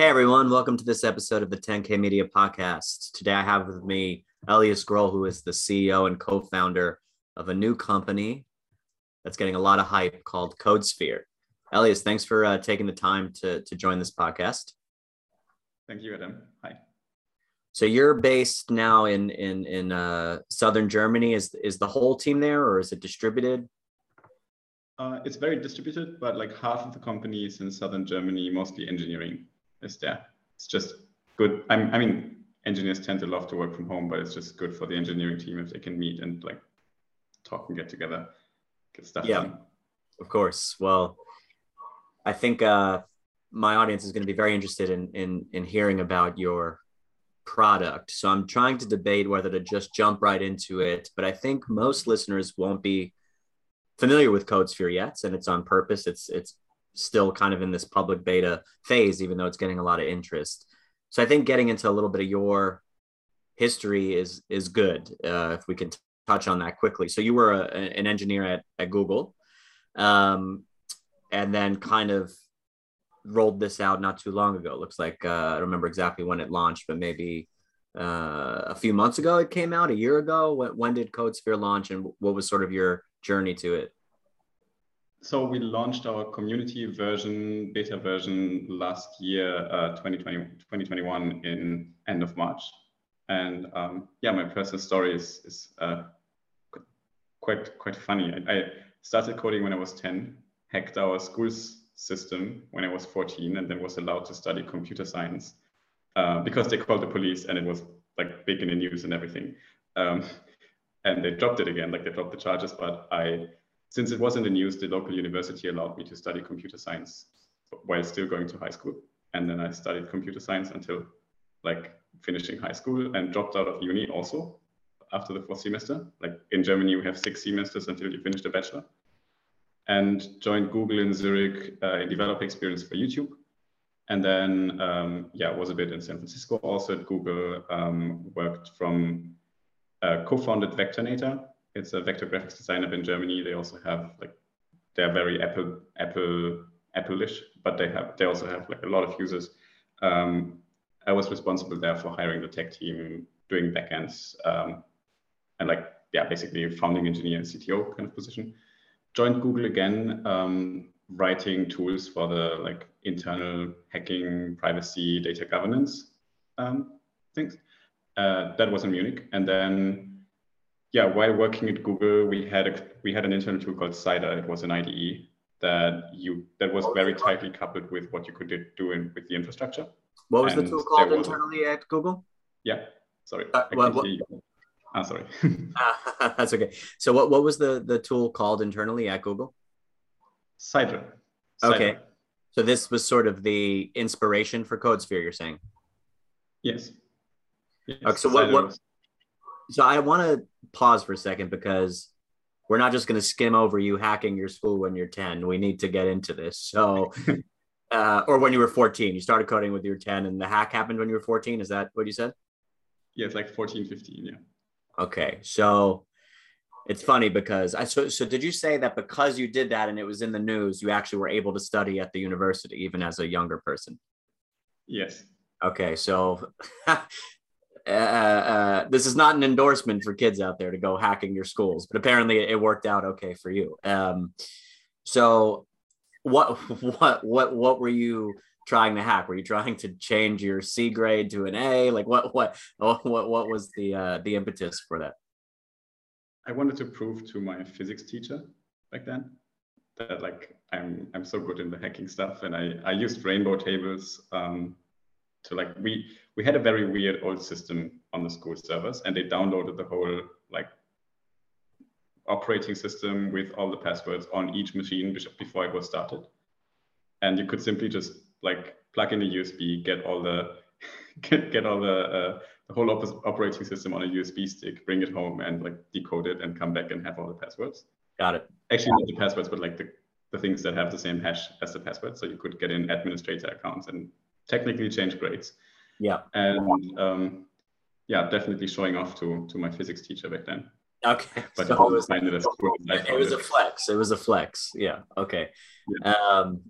Hey everyone, welcome to this episode of the 10K Media Podcast. Today I have with me Elias Groll, who is the CEO and co-founder of a new company that's getting a lot of hype called CodeSphere. Elias, thanks for uh, taking the time to, to join this podcast. Thank you, Adam. Hi. So you're based now in in in uh, southern Germany. Is is the whole team there, or is it distributed? Uh, it's very distributed, but like half of the companies in southern Germany, mostly engineering, is there. It's just good. I'm, I mean, engineers tend to love to work from home, but it's just good for the engineering team if they can meet and like talk and get together, get stuff yeah, done. Of course. Well, I think uh, my audience is going to be very interested in in in hearing about your product. So I'm trying to debate whether to just jump right into it, but I think most listeners won't be familiar with CodeSphere yet, and it's on purpose. It's it's still kind of in this public beta phase, even though it's getting a lot of interest. So I think getting into a little bit of your history is is good uh, if we can t- touch on that quickly. So you were a, an engineer at, at Google, um, and then kind of rolled this out not too long ago. Looks like uh, I don't remember exactly when it launched, but maybe uh, a few months ago it came out. A year ago. When, when did CodeSphere launch, and what was sort of your journey to it? So we launched our community version, beta version last year, uh, 2020, 2021 in end of March. And um, yeah, my personal story is, is uh, quite, quite funny. I, I, started coding when I was 10, hacked our school's system when I was 14, and then was allowed to study computer science uh, because they called the police and it was like big in the news and everything. Um, and they dropped it again, like they dropped the charges, but I since it was in the news, the local university allowed me to study computer science while still going to high school. And then I studied computer science until like finishing high school and dropped out of uni also after the fourth semester. Like in Germany, we have six semesters until you finish the bachelor. And joined Google in Zurich uh, in developer experience for YouTube. And then, um, yeah, was a bit in San Francisco also at Google, um, worked from uh, co-founded Vectornator, it's a vector graphics designer in Germany. They also have like they're very Apple Apple Apple-ish, but they have they also have like a lot of users. Um, I was responsible there for hiring the tech team, doing backends, um, and like yeah, basically founding engineer and CTO kind of position. Joined Google again, um, writing tools for the like internal hacking, privacy, data governance um, things. Uh, that was in Munich, and then yeah, while working at Google, we had a, we had an internal tool called Cider. It was an IDE that you that was very tightly coupled with what you could do in, with the infrastructure. What was and the tool called internally at Google? Yeah, sorry. Uh, what, what? Ah, sorry. uh, that's okay. So what, what was the, the tool called internally at Google? Cider. Cider. Okay. So this was sort of the inspiration for CodeSphere, you're saying? Yes. yes. Okay, so what, what, so I want to pause for a second because we're not just going to skim over you hacking your school when you're 10. We need to get into this. So, uh, or when you were 14, you started coding with your 10 and the hack happened when you were 14. Is that what you said? Yeah, it's like 14, 15. Yeah. Okay. So it's funny because I, so, so did you say that because you did that and it was in the news, you actually were able to study at the university, even as a younger person? Yes. Okay. So uh, uh, this is not an endorsement for kids out there to go hacking your schools, but apparently it worked out okay for you. Um, so, what what what what were you trying to hack? Were you trying to change your C grade to an A? Like what what what what was the uh, the impetus for that? I wanted to prove to my physics teacher back then that like I'm I'm so good in the hacking stuff, and I I used rainbow tables. Um, to like we we had a very weird old system on the school servers and they downloaded the whole like operating system with all the passwords on each machine before it was started. And you could simply just like plug in a usb get all the get, get all the uh, the whole op- operating system on a usb stick bring it home and like decode it and come back and have all the passwords. Got it. Actually not the passwords but like the the things that have the same hash as the password. So you could get in administrator accounts and technically change grades. Yeah. And um, yeah, definitely showing off to to my physics teacher back then. Okay. But so it was, it, it, it was a flex. It was a flex. Yeah. Okay. Yeah. Um,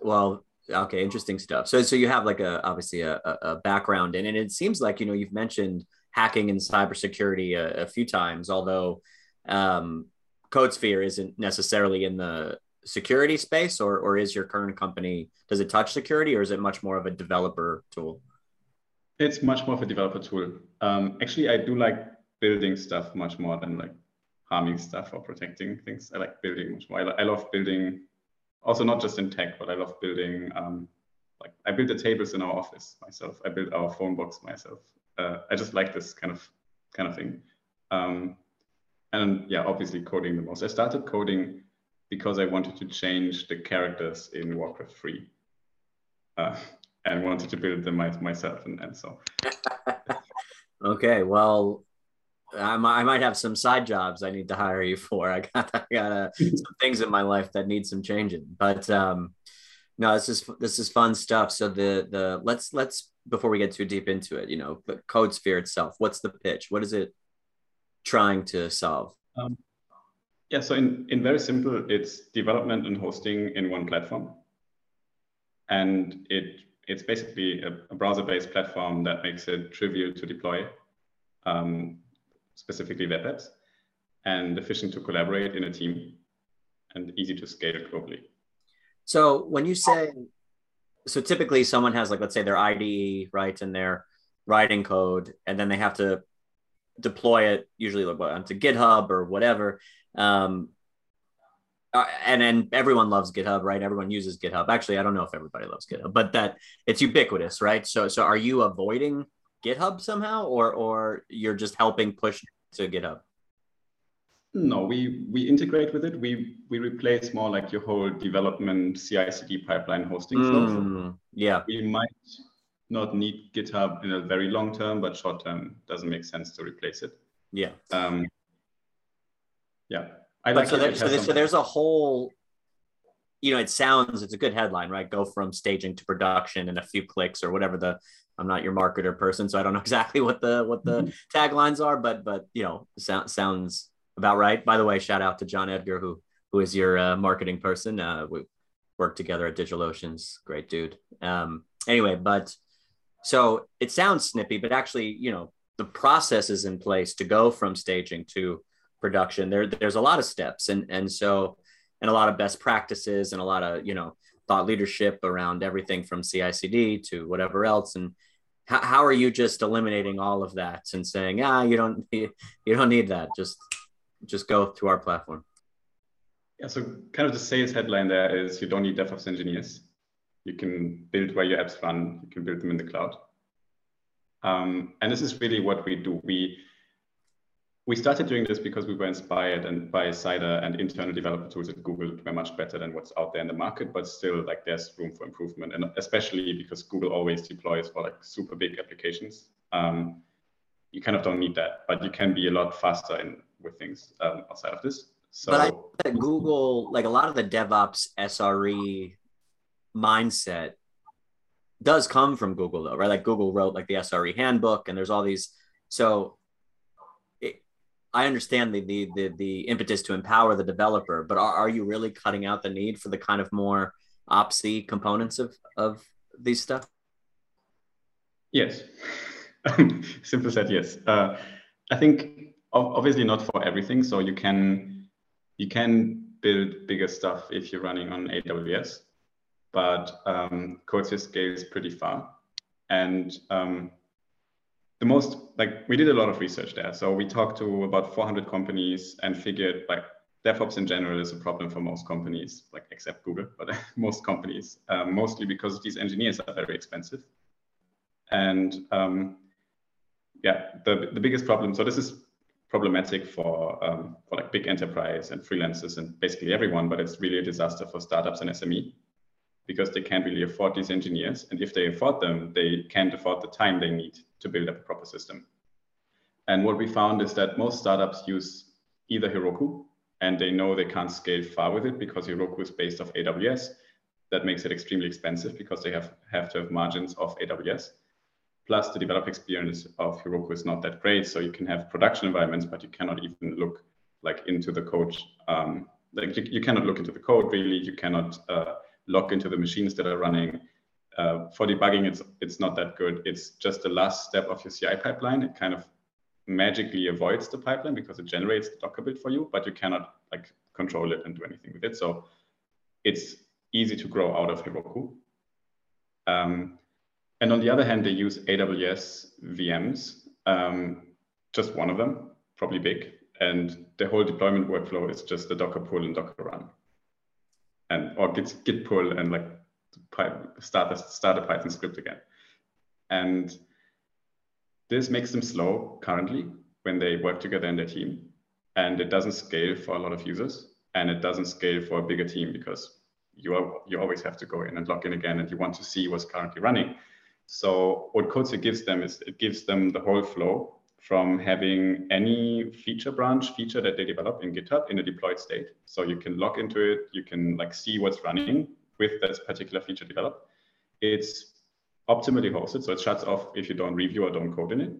well, Okay, interesting stuff. So, so you have like a obviously a, a background in, and it seems like you know you've mentioned hacking and cybersecurity a, a few times, although um, CodeSphere isn't necessarily in the security space, or or is your current company does it touch security, or is it much more of a developer tool? It's much more of a developer tool. Um, actually, I do like building stuff much more than like harming stuff or protecting things. I like building much more. I, I love building also not just in tech, but I love building. Um, like I built the tables in our office myself. I built our phone box myself. Uh, I just like this kind of kind of thing. Um, and yeah, obviously coding the most. I started coding because I wanted to change the characters in Warcraft 3. Uh, and wanted to build them myself and, and so. okay, well, I might, I might have some side jobs I need to hire you for. I got I got uh, some things in my life that need some changing. But um, no, this is this is fun stuff. So the the let's let's before we get too deep into it, you know, the CodeSphere itself. What's the pitch? What is it trying to solve? Um, yeah, so in in very simple, it's development and hosting in one platform, and it it's basically a, a browser-based platform that makes it trivial to deploy. Um, specifically web apps, and efficient to collaborate in a team and easy to scale globally. So when you say, so typically someone has like, let's say their IDE, right, and they're writing code, and then they have to deploy it usually like, onto GitHub or whatever. Um, uh, and then everyone loves GitHub, right? Everyone uses GitHub. Actually, I don't know if everybody loves GitHub, but that it's ubiquitous, right? So, so are you avoiding GitHub somehow, or or you're just helping push to GitHub? No, we we integrate with it. We we replace more like your whole development CI/CD pipeline hosting mm, flow. Yeah, we might not need GitHub in a very long term, but short term doesn't make sense to replace it. Yeah. Um, yeah. I like so, there, so, there, so there's a whole you know, it sounds it's a good headline, right? Go from staging to production in a few clicks or whatever the I'm not your marketer person, so I don't know exactly what the what the mm-hmm. taglines are, but but you know, sound, sounds about right. By the way, shout out to John Edgar, who who is your uh, marketing person. Uh, we worked together at DigitalOcean's, great dude. Um, anyway, but so it sounds snippy, but actually, you know, the process is in place to go from staging to production. There, there's a lot of steps, and and so and a lot of best practices and a lot of you know thought leadership around everything from CI/CD to whatever else. And how, how are you just eliminating all of that and saying, ah, you don't you don't need that. Just just go to our platform. Yeah. So kind of the sales headline there is you don't need DevOps engineers. You can build where your apps run. You can build them in the cloud. Um, and this is really what we do. We we started doing this because we were inspired and by Cider and internal developer tools at Google were much better than what's out there in the market, but still like there's room for improvement. And especially because Google always deploys for like super big applications. Um, you kind of don't need that, but you can be a lot faster in with things um, outside of this. So but I think that Google, like a lot of the DevOps SRE mindset does come from Google though, right? Like Google wrote like the SRE handbook and there's all these. So I understand the, the the the impetus to empower the developer, but are, are you really cutting out the need for the kind of more opsy components of of these stuff? Yes, simple said yes. Uh, I think obviously not for everything. So you can you can build bigger stuff if you're running on AWS, but um, CodeSphere scales pretty far, and um, the most like we did a lot of research there. So we talked to about 400 companies and figured like DevOps in general is a problem for most companies, like except Google, but most companies, um, mostly because these engineers are very expensive. And um, yeah, the, the biggest problem, so this is problematic for, um, for like big enterprise and freelancers and basically everyone, but it's really a disaster for startups and SME because they can't really afford these engineers. And if they afford them, they can't afford the time they need to build up a proper system. And what we found is that most startups use either Heroku and they know they can't scale far with it because Heroku is based off AWS. That makes it extremely expensive because they have, have to have margins of AWS. Plus the developer experience of Heroku is not that great. So you can have production environments, but you cannot even look like into the code. Um, like you, you, cannot look into the code really. You cannot uh, log into the machines that are running. Uh, for debugging, it's it's not that good. It's just the last step of your CI pipeline. It kind of magically avoids the pipeline because it generates the Docker build for you, but you cannot like control it and do anything with it. So it's easy to grow out of Heroku. Um, and on the other hand, they use AWS VMs, um, just one of them, probably big. And the whole deployment workflow is just the Docker pull and Docker run. And or git, git pull and like start a, start a Python script again. And this makes them slow currently when they work together in their team. And it doesn't scale for a lot of users. And it doesn't scale for a bigger team because you, are, you always have to go in and log in again and you want to see what's currently running. So what CodeSphere gives them is it gives them the whole flow from having any feature branch feature that they develop in GitHub in a deployed state. So you can log into it, you can like see what's running with that particular feature developed. It's optimally hosted, so it shuts off if you don't review or don't code in it.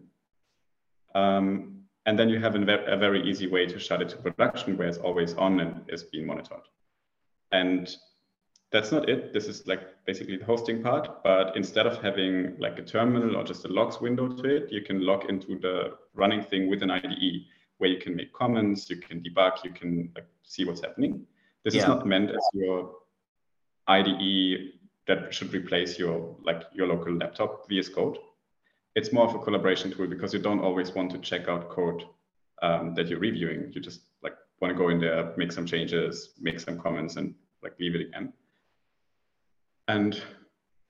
Um, and then you have a, very easy way to shut it to production where it's always on and is being monitored. And that's not it. This is like basically the hosting part. But instead of having like a terminal or just a logs window to it, you can log into the running thing with an IDE where you can make comments, you can debug, you can like, see what's happening. This yeah. is not meant as your IDE that should replace your like your local laptop VS Code. It's more of a collaboration tool because you don't always want to check out code um, that you're reviewing. You just like want to go in there, make some changes, make some comments, and like leave it again and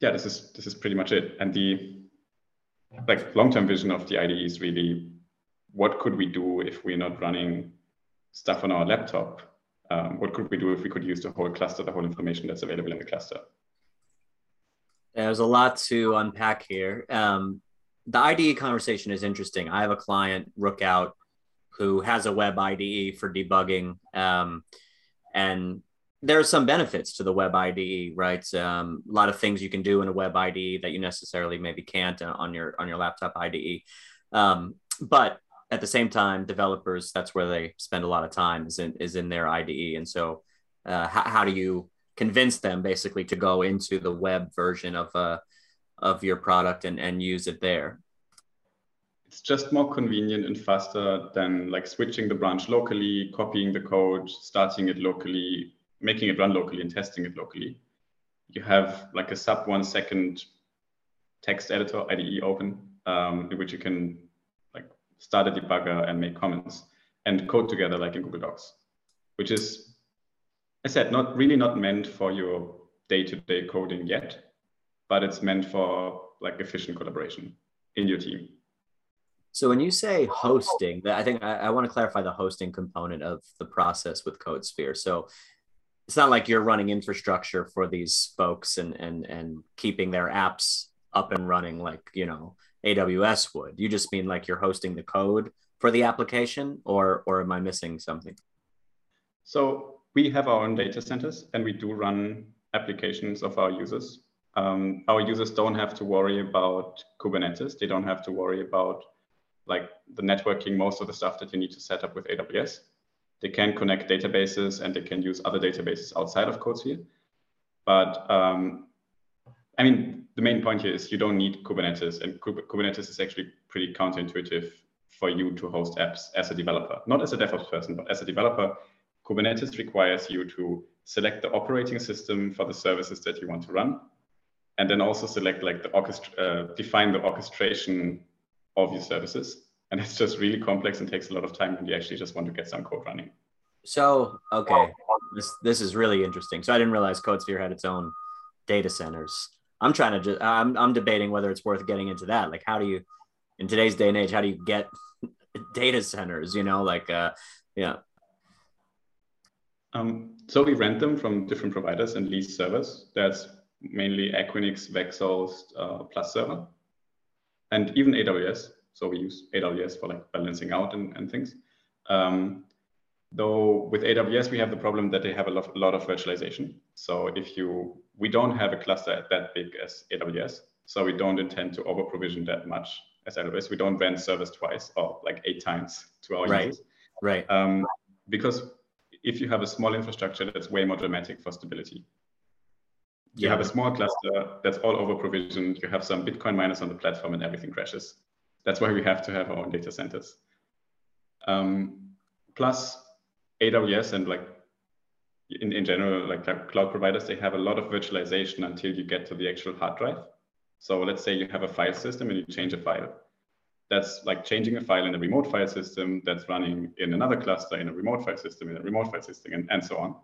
yeah, this is this is pretty much it. And the like long-term vision of the IDE is really what could we do if we're not running stuff on our laptop? Um, what could we do if we could use the whole cluster, the whole information that's available in the cluster? There's a lot to unpack here. Um, the IDE conversation is interesting. I have a client, Rookout, who has a web IDE for debugging. Um, and there are some benefits to the web IDE, right? Um, a lot of things you can do in a web IDE that you necessarily maybe can't on your on your laptop IDE. Um, but at the same time, developers that's where they spend a lot of time is in is in their IDE, and so uh, how, how do you convince them basically to go into the web version of uh, of your product and and use it there? It's just more convenient and faster than like switching the branch locally, copying the code, starting it locally, making it run locally and testing it locally. You have like a sub one second text editor IDE open um, in which you can start a debugger and make comments and code together like in Google Docs, which is, I said, not really not meant for your day-to-day -day coding yet, but it's meant for like efficient collaboration in your team. So when you say hosting, I think I, I want to clarify the hosting component of the process with CodeSphere. So it's not like you're running infrastructure for these folks and and and keeping their apps up and running like you know AWS would. You just mean like you're hosting the code for the application, or or am I missing something? So we have our own data centers, and we do run applications of our users. Um, our users don't have to worry about Kubernetes. They don't have to worry about like the networking, most of the stuff that you need to set up with AWS. They can connect databases and they can use other databases outside of CodeSphere. But um, I mean, the main point here is you don't need Kubernetes, and Kubernetes is actually pretty counterintuitive for you to host apps as a developer, not as a DevOps person, but as a developer. Kubernetes requires you to select the operating system for the services that you want to run, and then also select like the orchestra, uh, define the orchestration of your services. And it's just really complex and takes a lot of time and you actually just want to get some code running. So okay. This this is really interesting. So i didn't realize CodeSphere had its own data centers i'm trying to just i'm, I'm debating whether it's worth getting into that like how do you in today's day and age how do you get data centers you know like uh yeah um, so we rent them from different providers and lease servers that's mainly equinix vexels uh, plus server and even aws so we use AWS for like balancing out and, and things. Um, though with AWS, we have the problem that they have a lot, a lot of virtualization. So if you, we don't have a cluster that big as AWS. So we don't intend to over provision that much as AWS. We don't rent servers twice or like eight times to our right. users. Right. Um, because if you have a small infrastructure, that's way more dramatic for stability. You have a small cluster that's all over provisioned. You have some Bitcoin miners on the platform and everything crashes. That's why we have to have our own data centers. Um, plus AWS and like in, in general, like cloud providers, they have a lot of virtualization until you get to the actual hard drive. So let's say you have a file system and you change a file. That's like changing a file in a remote file system that's running in another cluster, in a remote file system, in a remote file system, and, and so on.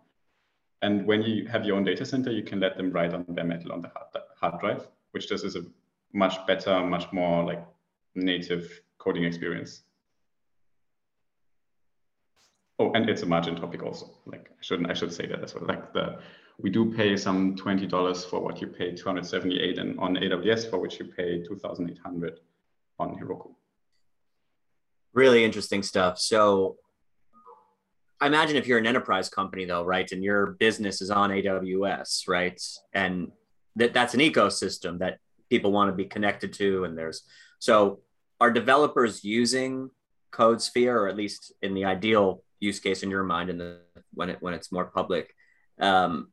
And when you have your own data center, you can let them write on bare metal on the hard, hard drive, which just is a much better, much more like native coding experience. Oh, and it's a margin topic also. Like I shouldn't, I should say that as well. Like the, we do pay some twenty dollars for what you pay two hundred seventy eight, and on AWS for which you pay two thousand eight hundred on Heroku. Really interesting stuff. So, I imagine if you're an enterprise company though, right, and your business is on AWS, right, and that that's an ecosystem that people want to be connected to, and there's so are developers using CodeSphere, or at least in the ideal use case in your mind and the when it when it's more public um,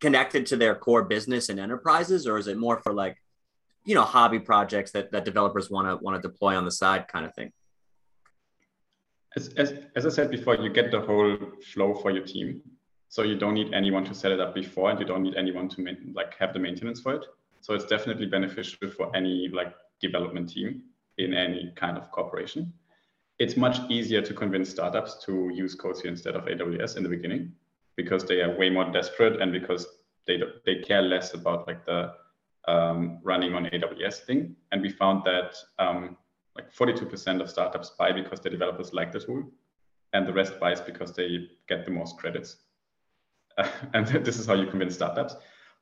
connected to their core business and enterprises or is it more for like you know hobby projects that, that developers want to want to deploy on the side kind of thing? As, as, as i said before you get the whole flow for your team. So you don't need anyone to set it up before and you don't need anyone to like have the maintenance for it. So it's definitely beneficial for any like development team in any kind of corporation it's much easier to convince startups to use CodeSphere instead of AWS in the beginning because they are way more desperate and because they they care less about like the um, running on AWS thing. And we found that um, like 42% of startups buy because the developers like the tool, and the rest buys because they get the most credits. Uh, and this is how you convince startups.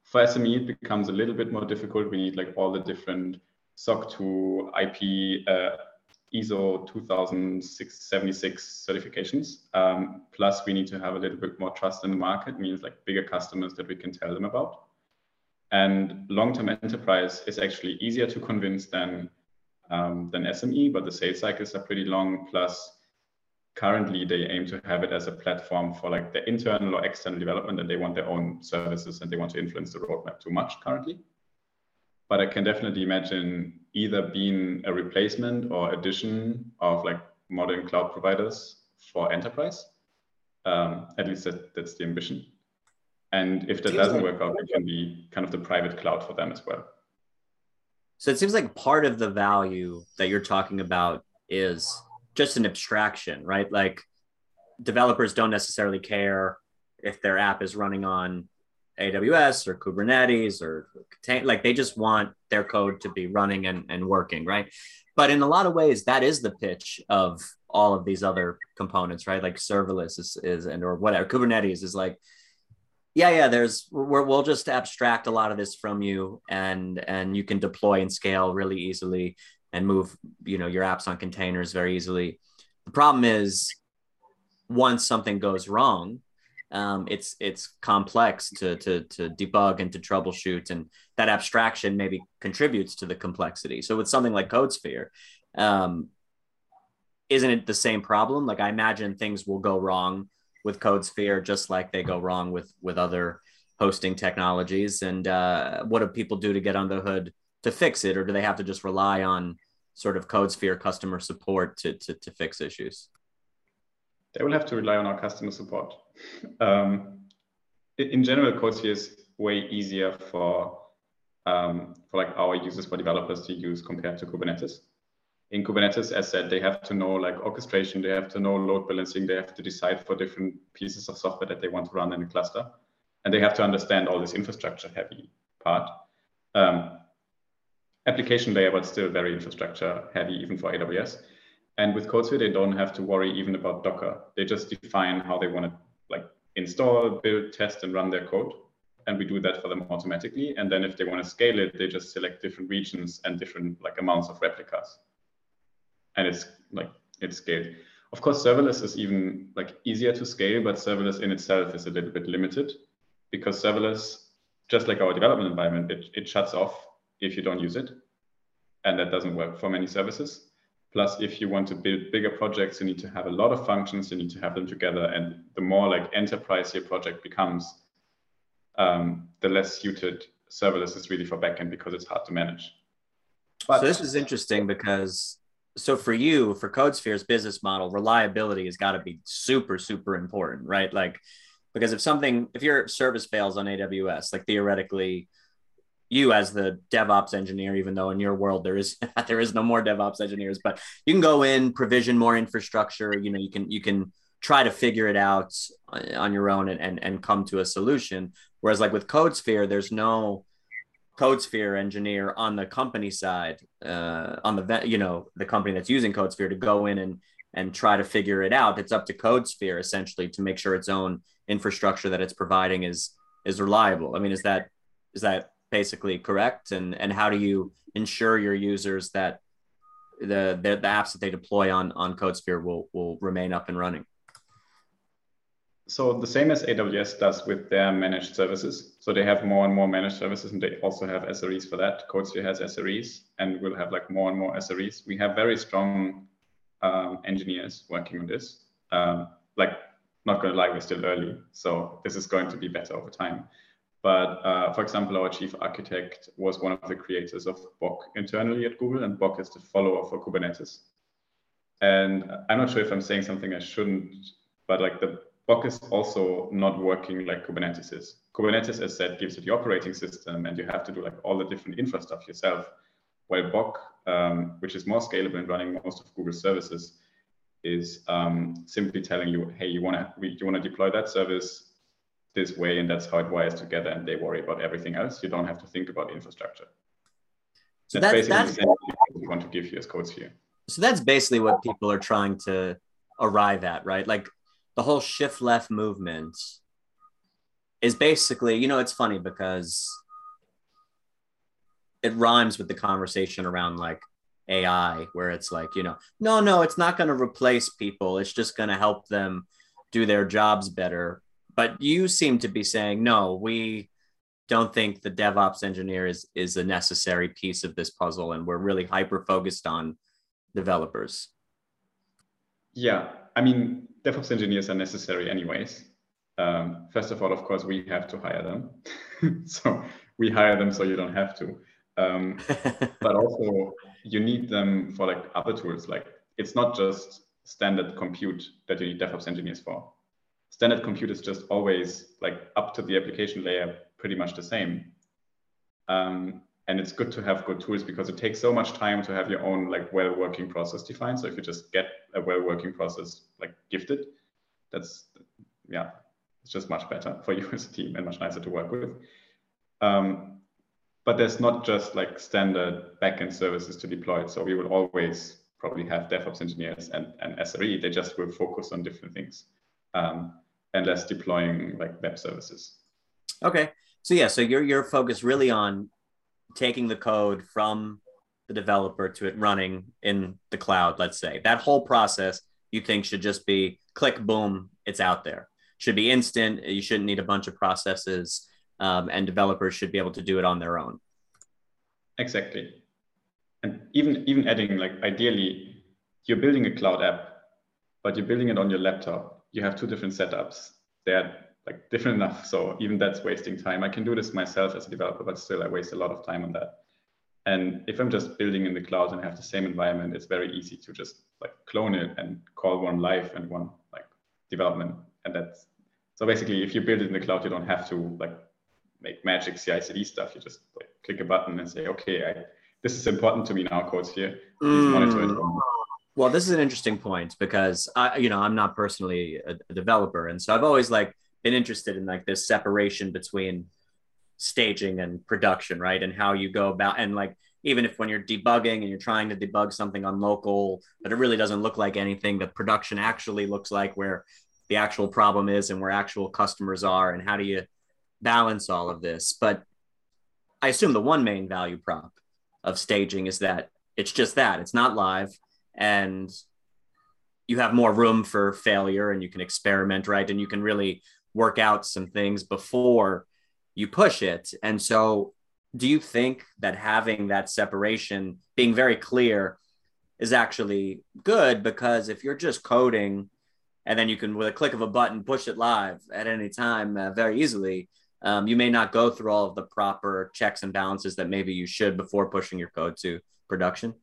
For SME, it becomes a little bit more difficult. We need like all the different SOC 2, IP, uh, ISO 2076 certifications. Um, plus, we need to have a little bit more trust in the market, means like bigger customers that we can tell them about. And long-term enterprise is actually easier to convince than um, than SME, but the sales cycles are pretty long. Plus, currently they aim to have it as a platform for like the internal or external development, and they want their own services and they want to influence the roadmap too much currently but I can definitely imagine either being a replacement or addition of like modern cloud providers for enterprise. Um, at least that, that's the ambition. And if that doesn't work out, it can be kind of the private cloud for them as well. So it seems like part of the value that you're talking about is just an abstraction, right? Like developers don't necessarily care if their app is running on AWS or Kubernetes or contain, like they just want their code to be running and, and working, right? But in a lot of ways, that is the pitch of all of these other components, right? Like serverless is, is and or whatever. Kubernetes is like, yeah, yeah. There's we will just abstract a lot of this from you, and and you can deploy and scale really easily and move you know your apps on containers very easily. The problem is once something goes wrong, um, it's it's complex to to to debug and to troubleshoot, and that abstraction maybe contributes to the complexity. So with something like CodeSphere, um, isn't it the same problem? Like I imagine things will go wrong with CodeSphere, just like they go wrong with with other hosting technologies. And uh, what do people do to get under the hood to fix it, or do they have to just rely on sort of CodeSphere customer support to to, to fix issues? they will have to rely on our customer support. Um, in general, CodeSphere is way easier for um, for like our users, for developers to use compared to Kubernetes. In Kubernetes, as said, they have to know like orchestration, they have to know load balancing, they have to decide for different pieces of software that they want to run in a cluster, and they have to understand all this infrastructure heavy part. Um, application layer, but still very infrastructure heavy, even for AWS. And with CodeSphere, they don't have to worry even about Docker. They just define how they want to install, build, test, and run their code. And we do that for them automatically. And then if they want to scale it, they just select different regions and different like amounts of replicas. And it's like it's scaled. Of course, serverless is even like easier to scale, but serverless in itself is a little bit limited because serverless, just like our development environment, it, it shuts off if you don't use it. And that doesn't work for many services. Plus, if you want to build bigger projects, you need to have a lot of functions, you need to have them together. And the more like enterprise your project becomes, um, the less suited serverless is really for backend because it's hard to manage. But so this is interesting because so for you, for CodeSphere's business model, reliability has got to be super, super important, right? Like because if something, if your service fails on AWS, like theoretically, you as the DevOps engineer, even though in your world there is there is no more DevOps engineers, but you can go in, provision more infrastructure. You know, you can you can try to figure it out on your own and, and, and come to a solution. Whereas like with CodeSphere, there's no CodeSphere engineer on the company side, uh, on the you know the company that's using CodeSphere to go in and and try to figure it out. It's up to CodeSphere essentially to make sure its own infrastructure that it's providing is is reliable. I mean, is that is that basically correct? And and how do you ensure your users that the the, the apps that they deploy on on CodeSphere will will remain up and running? so the same as AWS does with their managed services. So they have more and more managed services, and they also have SREs for that. CodeSphere has SREs, and we'll have like more and more SREs. We have very strong um, engineers working on this. Um, like, not going to lie, we're still early, so this is going to be better over time. But uh, for example, our chief architect was one of the creators of Borg internally at Google, and Borg is the follower for Kubernetes. And I'm not sure if I'm saying something I shouldn't, but like the Borg is also not working like Kubernetes is. Kubernetes, as said, gives you the operating system, and you have to do like all the different infra stuff yourself. While Borg, um, which is more scalable and running most of Google services, is um, simply telling you, hey, you want to you want to deploy that service this way, and that's how it wires together, and they worry about everything else. You don't have to think about infrastructure. So that's, that's basically that's, we want to give you as CodeSphere. So that's basically what people are trying to arrive at, right? Like the whole shift left movement is basically, you know, it's funny because it rhymes with the conversation around like AI, where it's like, you know, no, no, it's not going to replace people. It's just going to help them do their jobs better. But you seem to be saying, no, we don't think the DevOps engineer is, is a necessary piece of this puzzle. And we're really hyper focused on developers. Yeah. I mean, DevOps engineers are necessary anyways. Um, first of all, of course, we have to hire them. so we hire them so you don't have to. Um, but also, you need them for like other tools. Like it's not just standard compute that you need DevOps engineers for. Standard compute is just always like up to the application layer, pretty much the same. Um, and it's good to have good tools because it takes so much time to have your own like well-working process defined. So if you just get a well-working process like gifted that's yeah it's just much better for you as a team and much nicer to work with. Um, but there's not just like standard backend services to deploy. So we will always probably have devops engineers and, and sre they just will focus on different things. Um, and less deploying like web services okay so yeah so you're you're focused really on taking the code from the developer to it running in the cloud, let's say. That whole process you think should just be click, boom, it's out there. Should be instant. You shouldn't need a bunch of processes, um, and developers should be able to do it on their own. Exactly. And even even adding like ideally, you're building a cloud app, but you're building it on your laptop. You have two different setups. They're like different enough. So even that's wasting time. I can do this myself as a developer, but still I waste a lot of time on that. And if I'm just building in the cloud and have the same environment, it's very easy to just like clone it and call one live and one like development. And that's so basically if you build it in the cloud, you don't have to like make magic CI/CD stuff. You just like click a button and say, okay, I, this is important to me now. CodeSphere. Mm. Monitor it. Well, this is an interesting point because I, you know, I'm not personally a, a developer, and so I've always like been interested in like this separation between staging and production, right? And how you go about and like even if when you're debugging and you're trying to debug something on local, but it really doesn't look like anything that production actually looks like where the actual problem is and where actual customers are and how do you balance all of this? But I assume the one main value prop of staging is that it's just that it's not live and you have more room for failure and you can experiment right and you can really work out some things before you push it. And so, do you think that having that separation, being very clear, is actually good? Because if you're just coding and then you can, with a click of a button, push it live at any time uh, very easily, um, you may not go through all of the proper checks and balances that maybe you should before pushing your code to production?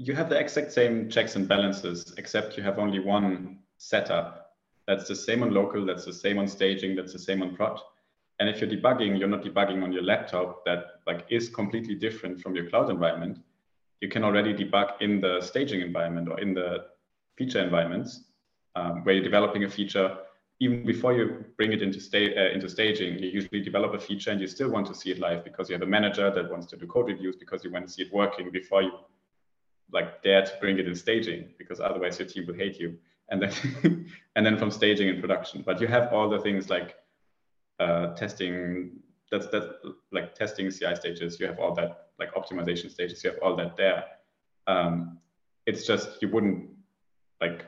You have the exact same checks and balances, except you have only one setup. That's the same on local, that's the same on staging, that's the same on prod. And if you're debugging, you're not debugging on your laptop that like is completely different from your cloud environment. You can already debug in the staging environment or in the feature environments um, where you're developing a feature even before you bring it into, sta- uh, into staging, you usually develop a feature and you still want to see it live because you have a manager that wants to do code reviews because you want to see it working before you like dare to bring it in staging because otherwise your team will hate you. And then and then from staging and production. But you have all the things like uh, testing. That's that's like testing CI stages. You have all that like optimization stages. You have all that there. Um, it's just you wouldn't like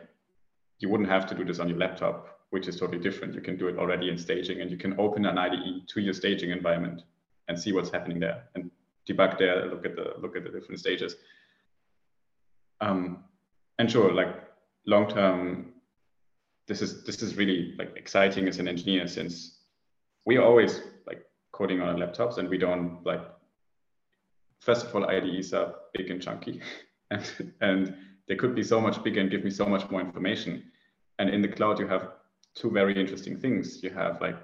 you wouldn't have to do this on your laptop which is totally different. You can do it already in staging and you can open an IDE to your staging environment and see what's happening there and debug there, look at the look at the different stages. Um, and sure, like long term, this is this is really like exciting as an engineer since we are always like coding on our laptops and we don't like first of all IDEs are big and chunky and and they could be so much bigger and give me so much more information. And in the cloud, you have two very interesting things. You have like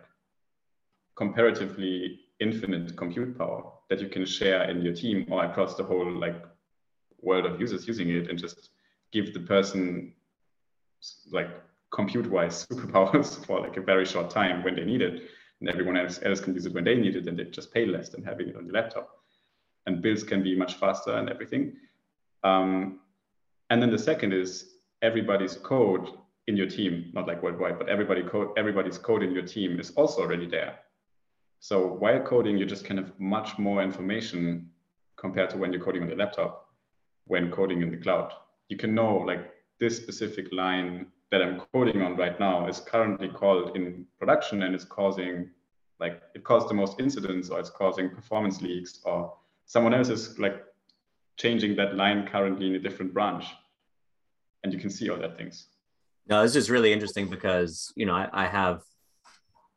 comparatively infinite compute power that you can share in your team or across the whole like world of users using it and just give the person like compute wise superpowers for like a very short time when they need it. And everyone else, else can use it when they need it and they just pay less than having it on the laptop. And builds can be much faster and everything. Um, and then the second is everybody's code in your team, not like worldwide, but everybody code, everybody's code in your team is also already there. So while coding, you just kind of much more information compared to when you're coding on your laptop, when coding in the cloud. You can know like this specific line that I'm coding on right now is currently called in production and it's causing like it caused the most incidents or it's causing performance leaks or someone else is like changing that line currently in a different branch. And you can see all that things. No, this is really interesting because you know I, I have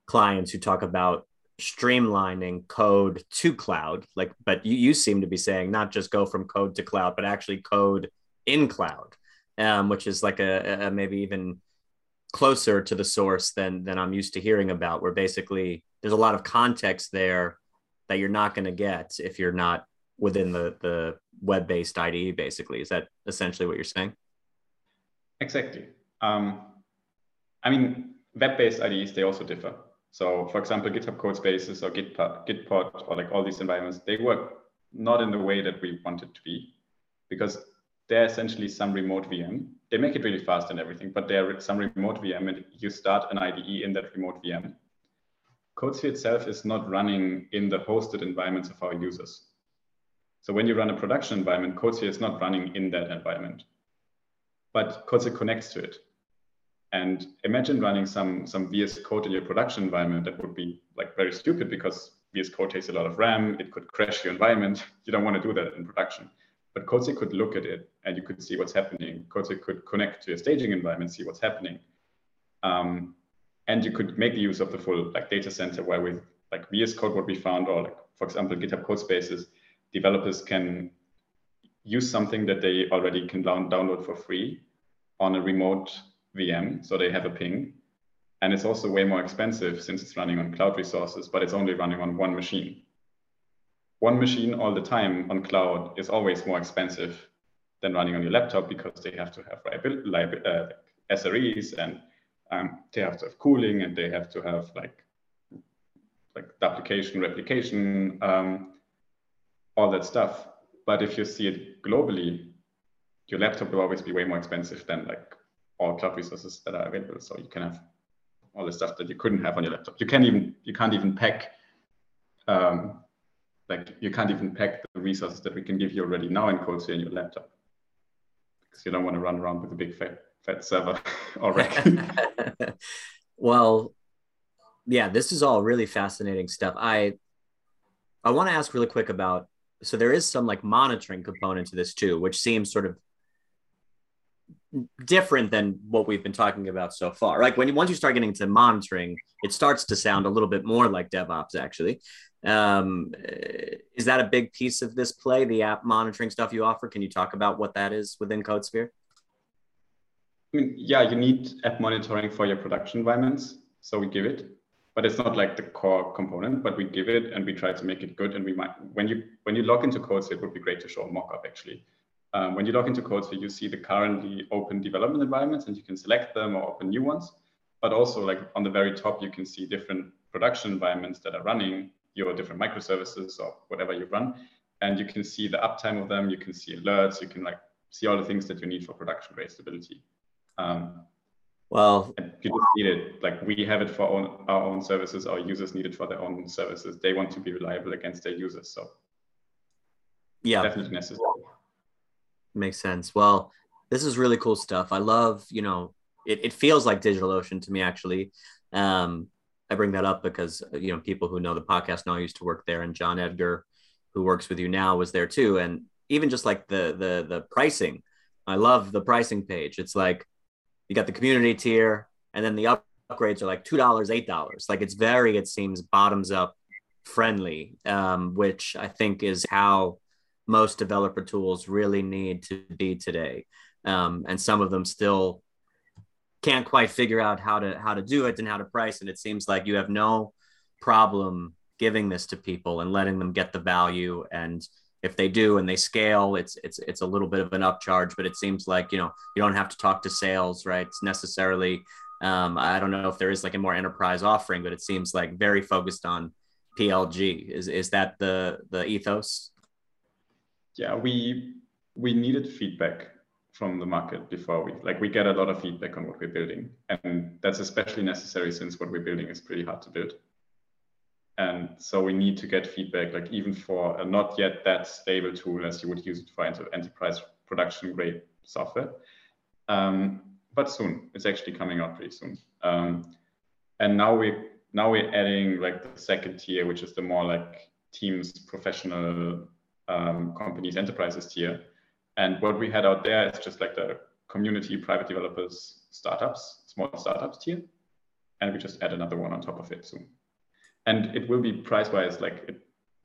clients who talk about streamlining code to cloud like but you, you seem to be saying not just go from code to cloud but actually code in cloud um, which is like a, a, maybe even closer to the source than than i'm used to hearing about where basically there's a lot of context there that you're not going to get if you're not within the the web-based ide basically. Is that essentially what you're saying? Exactly. Um, I mean, web-based IDEs, they also differ. So for example, GitHub Codespaces or Gitpod, Gitpod or like all these environments, they work not in the way that we want it to be because they're essentially some remote VM. They make it really fast and everything, but they're some remote VM and you start an IDE in that remote VM. CodeSphere itself is not running in the hosted environments of our users. So when you run a production environment, CodeSphere is not running in that environment, but CodeSphere connects to it. And imagine running some, some VS Code in your production environment. That would be like very stupid because VS Code takes a lot of RAM. It could crash your environment. You don't want to do that in production. But CodeSphere could look at it and you could see what's happening. CodeSphere could connect to your staging environment, see what's happening. Um, and you could make the use of the full like data center where with like VS Code what we found, or like, for example, GitHub Codespaces, developers can use something that they already can down, download for free on a remote VM, so they have a ping. And it's also way more expensive since it's running on cloud resources, but it's only running on one machine. One machine all the time on cloud is always more expensive than running on your laptop because they have to have uh, SREs and um, they have to have cooling and they have to have like like duplication, replication, um, all that stuff. But if you see it globally, your laptop will always be way more expensive than like all cloud resources that are available. So you can have all the stuff that you couldn't have on your laptop. You can't even you can't even pack um, like you can't even pack the resources that we can give you already now in CodeSphere in your laptop because you don't want to run around with a big fat fat server or rack. well, yeah, this is all really fascinating stuff. I I want to ask really quick about so there is some like monitoring component to this too, which seems sort of different than what we've been talking about so far. Like when you, once you start getting into monitoring, it starts to sound a little bit more like DevOps actually. Um, is that a big piece of this play, the app monitoring stuff you offer? Can you talk about what that is within CodeSphere? I mean, yeah, you need app monitoring for your production environments. So we give it, but it's not like the core component, but we give it and we try to make it good. And we might, when you, when you log into CodeSphere, it would be great to show a mockup actually. Um, when you log into CodeSphere, you see the currently open development environments and you can select them or open new ones. But also like on the very top, you can see different production environments that are running your different microservices or whatever you run. And you can see the uptime of them. You can see alerts. You can like see all the things that you need for production grade stability. Um, well, you just need it. Like we have it for our own, our own services. Our users need it for their own services. They want to be reliable against their users. So yeah, definitely necessary. Makes sense. Well, this is really cool stuff. I love, you know, it, it feels like DigitalOcean to me actually. Um, I bring that up because you know people who know the podcast know I used to work there, and John Edgar, who works with you now, was there too. And even just like the the the pricing, I love the pricing page. It's like you got the community tier, and then the upgrades are like two dollars, eight dollars. Like it's very, it seems bottoms up friendly, um, which I think is how most developer tools really need to be today. Um, and some of them still can't quite figure out how to how to do it and how to price and it seems like you have no problem giving this to people and letting them get the value. And if they do and they scale it's it's it's a little bit of an upcharge but it seems like you know you don't have to talk to sales right? It's necessarily um, i don't know if there is like a more enterprise offering but it seems like very focused on plg is is that the the ethos yeah we we needed feedback from the market before we like we get a lot of feedback on what we're building. And that's especially necessary since what we're building is pretty hard to build. And so we need to get feedback like even for a not yet that stable tool as you would use it for enterprise production grade software. Um, but soon it's actually coming out pretty soon. Um, and now we now we're adding like the second tier which is the more like teams professional um, companies enterprises tier and what we had out there is just like the community private developers startups, small startups tier. And we just add another one on top of it soon. And it will be price wise, like it,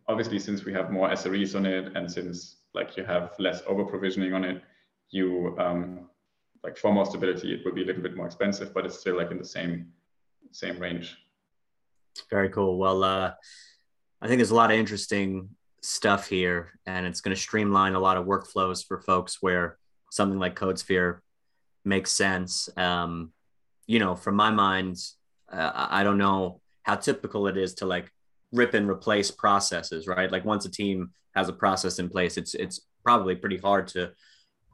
obviously since we have more SREs on it and since like you have less over provisioning on it, you um, like for more stability, it will be a little bit more expensive, but it's still like in the same same range. Very cool. Well, uh, I think there's a lot of interesting stuff here and it's going to streamline a lot of workflows for folks where something like CodeSphere makes sense. Um, you know, from my mind, uh, I don't know how typical it is to like rip and replace processes, right? Like once a team has a process in place, it's it's probably pretty hard to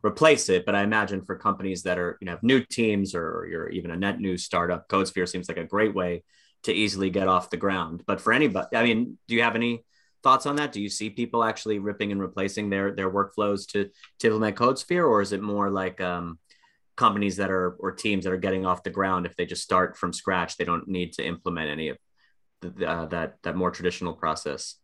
replace it. But I imagine for companies that are you know have new teams or you're even a net new startup, CodeSphere seems like a great way to easily get off the ground. But for anybody, I mean, do you have any thoughts on that? Do you see people actually ripping and replacing their their workflows to to implement CodeSphere, or is it more like um, companies that are or teams that are getting off the ground if they just start from scratch, they don't need to implement any of the, uh, that that more traditional process?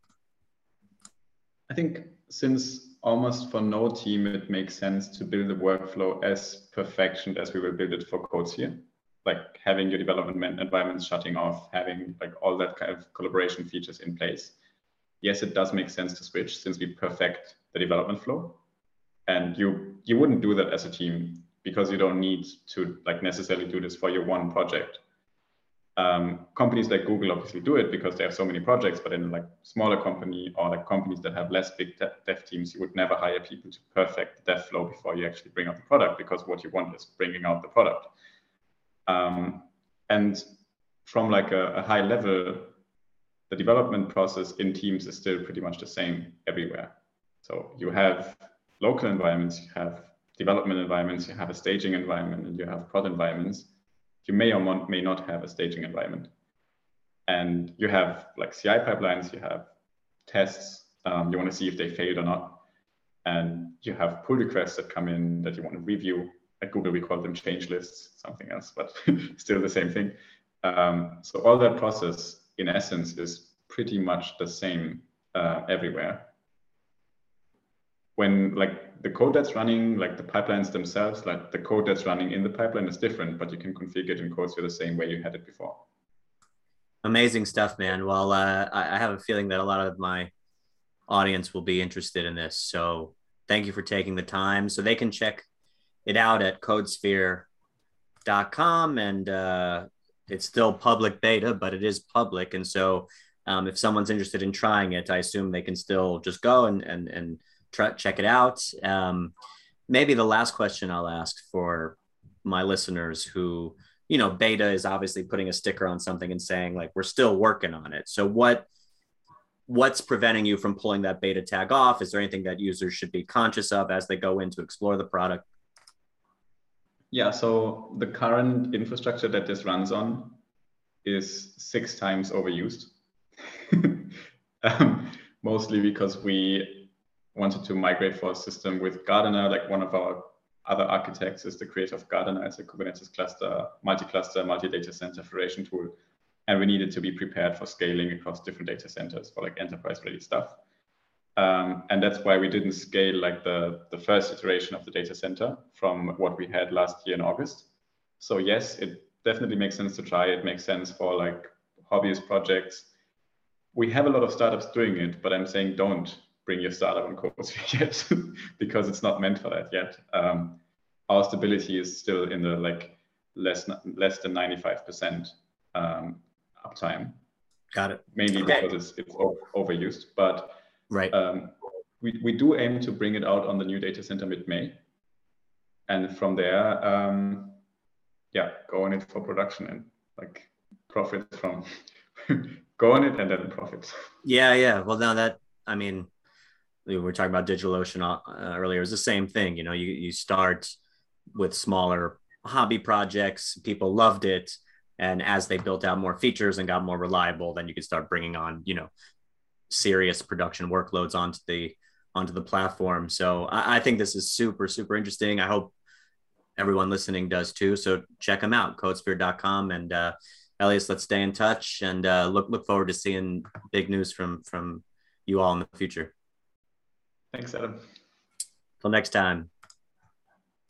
I think since almost for no team it makes sense to build a workflow as perfection as we will build it for CodeSphere like having your development environments shutting off, having like all that kind of collaboration features in place yes, it does make sense to switch since we perfect the development flow. And you you wouldn't do that as a team because you don't need to like necessarily do this for your one project. Um, companies like Google obviously do it because they have so many projects, but in like smaller company or like companies that have less big dev teams, you would never hire people to perfect the dev flow before you actually bring out the product because what you want is bringing out the product. Um, and from like a, a high level, the development process in teams is still pretty much the same everywhere. So you have local environments, you have development environments, you have a staging environment, and you have prod environments. You may or may not have a staging environment. And you have like CI pipelines, you have tests, um, you want to see if they failed or not. And you have pull requests that come in that you want to review. At Google, we call them change lists, something else, but still the same thing. Um, so all that process in essence is pretty much the same uh, everywhere. when like the code that's running, like the pipelines themselves, like the code that's running in the pipeline is different, but you can configure it in CodeSphere the same way you had it before. Amazing stuff, man. Well, uh, I have a feeling that a lot of my audience will be interested in this. So thank you for taking the time. So they can check it out at codesphere.com and uh, it's still public beta, but it is public. And so um, if someone's interested in trying it, I assume they can still just go and, and, and try, check it out. Um, maybe the last question I'll ask for my listeners who, you know, beta is obviously putting a sticker on something and saying like, we're still working on it. So what, what's preventing you from pulling that beta tag off? Is there anything that users should be conscious of as they go in to explore the product? Yeah, so the current infrastructure that this runs on is six times overused. um, mostly because we wanted to migrate for a system with Gardener, like one of our other architects is the creator of Gardener. It's a Kubernetes cluster, multi-cluster, multi-data center federation tool and we needed to be prepared for scaling across different data centers for like enterprise ready stuff. Um, and that's why we didn't scale like the, the first iteration of the data center from what we had last year in August. So yes, it definitely makes sense to try. It makes sense for like hobbyist projects. We have a lot of startups doing it, but I'm saying don't bring your startup on CodeSphere yet because it's not meant for that yet. Um, our stability is still in the like less less than 95%. Um, uptime. Got it. Mainly okay. because it's, it's overused. But right. Um, we, we do aim to bring it out on the new data center mid-May. And from there, um, yeah, go on it for production and like profit from go on it and then profit. Yeah, yeah. Well, now that I mean, we were talking about DigitalOcean uh, earlier. It's the same thing. You know, you you start with smaller hobby projects. People loved it and as they built out more features and got more reliable then you could start bringing on you know serious production workloads onto the onto the platform. So I, I, think this is super super interesting. I hope everyone listening does too. So check them out codesphere.com and uh elias let's stay in touch and uh, look look forward to seeing big news from from you all in the future. Thanks adam. Till next time